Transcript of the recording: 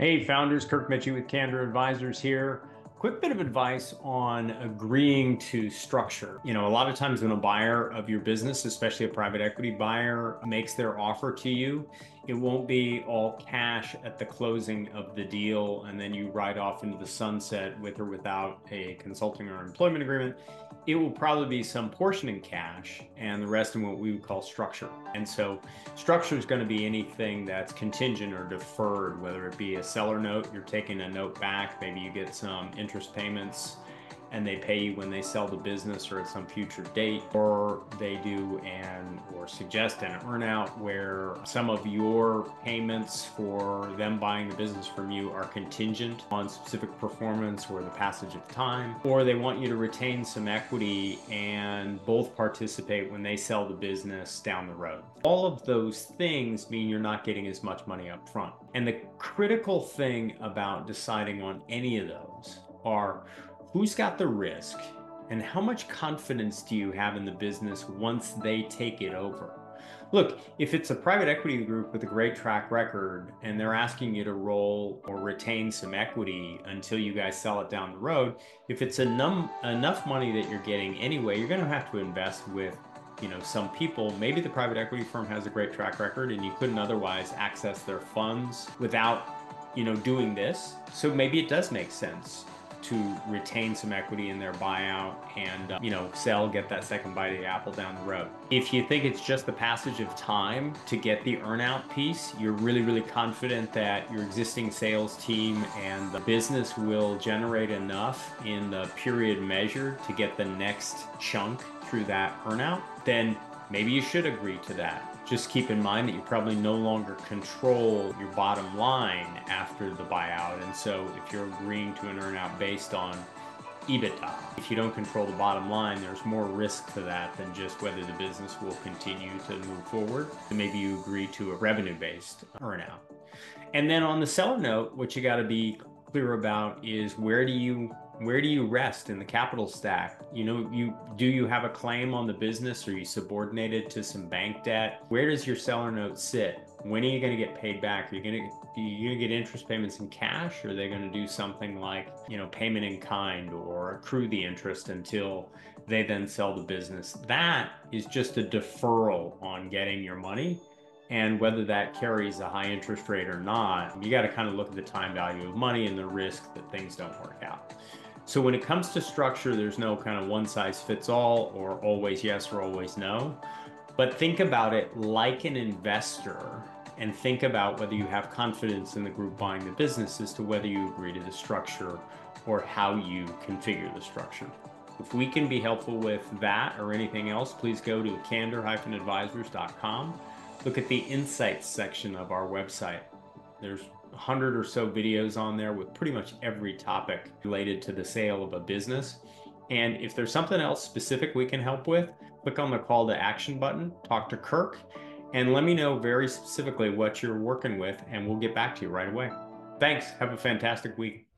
Hey, founders, Kirk Mitchie with Candor Advisors here. Quick bit of advice on agreeing to structure. You know, a lot of times when a buyer of your business, especially a private equity buyer, makes their offer to you, it won't be all cash at the closing of the deal and then you ride off into the sunset with or without a consulting or employment agreement. It will probably be some portion in cash and the rest in what we would call structure. And so, structure is going to be anything that's contingent or deferred, whether it be a seller note, you're taking a note back, maybe you get some interest payments and they pay you when they sell the business or at some future date, or they do and or suggest an earnout where some of your payments for them buying the business from you are contingent on specific performance or the passage of time, or they want you to retain some equity and both participate when they sell the business down the road. All of those things mean you're not getting as much money up front. And the critical thing about deciding on any of those are who's got the risk? And how much confidence do you have in the business once they take it over? Look, if it's a private equity group with a great track record and they're asking you to roll or retain some equity until you guys sell it down the road, if it's enough money that you're getting anyway, you're going to have to invest with you know some people. Maybe the private equity firm has a great track record and you couldn't otherwise access their funds without you know doing this. So maybe it does make sense to retain some equity in their buyout and uh, you know sell get that second bite of the apple down the road. If you think it's just the passage of time to get the earnout piece you're really really confident that your existing sales team and the business will generate enough in the period measure to get the next chunk through that earnout then maybe you should agree to that just keep in mind that you probably no longer control your bottom line after the buyout. And so if you're agreeing to an earnout based on EBITDA, if you don't control the bottom line, there's more risk to that than just whether the business will continue to move forward. maybe you agree to a revenue based earnout. And then on the seller note, what you got to be clear about is where do you where do you rest in the capital stack? You know, you do you have a claim on the business? Are you subordinated to some bank debt? Where does your seller note sit? When are you going to get paid back? Are you going to you going to get interest payments in cash, or are they going to do something like you know payment in kind or accrue the interest until they then sell the business? That is just a deferral on getting your money and whether that carries a high interest rate or not, you got to kind of look at the time value of money and the risk that things don't work out. So when it comes to structure, there's no kind of one size fits all or always yes or always no. But think about it like an investor and think about whether you have confidence in the group buying the business as to whether you agree to the structure or how you configure the structure. If we can be helpful with that or anything else, please go to candor-advisors.com. Look at the insights section of our website. There's 100 or so videos on there with pretty much every topic related to the sale of a business. And if there's something else specific we can help with, click on the call to action button, talk to Kirk, and let me know very specifically what you're working with, and we'll get back to you right away. Thanks. Have a fantastic week.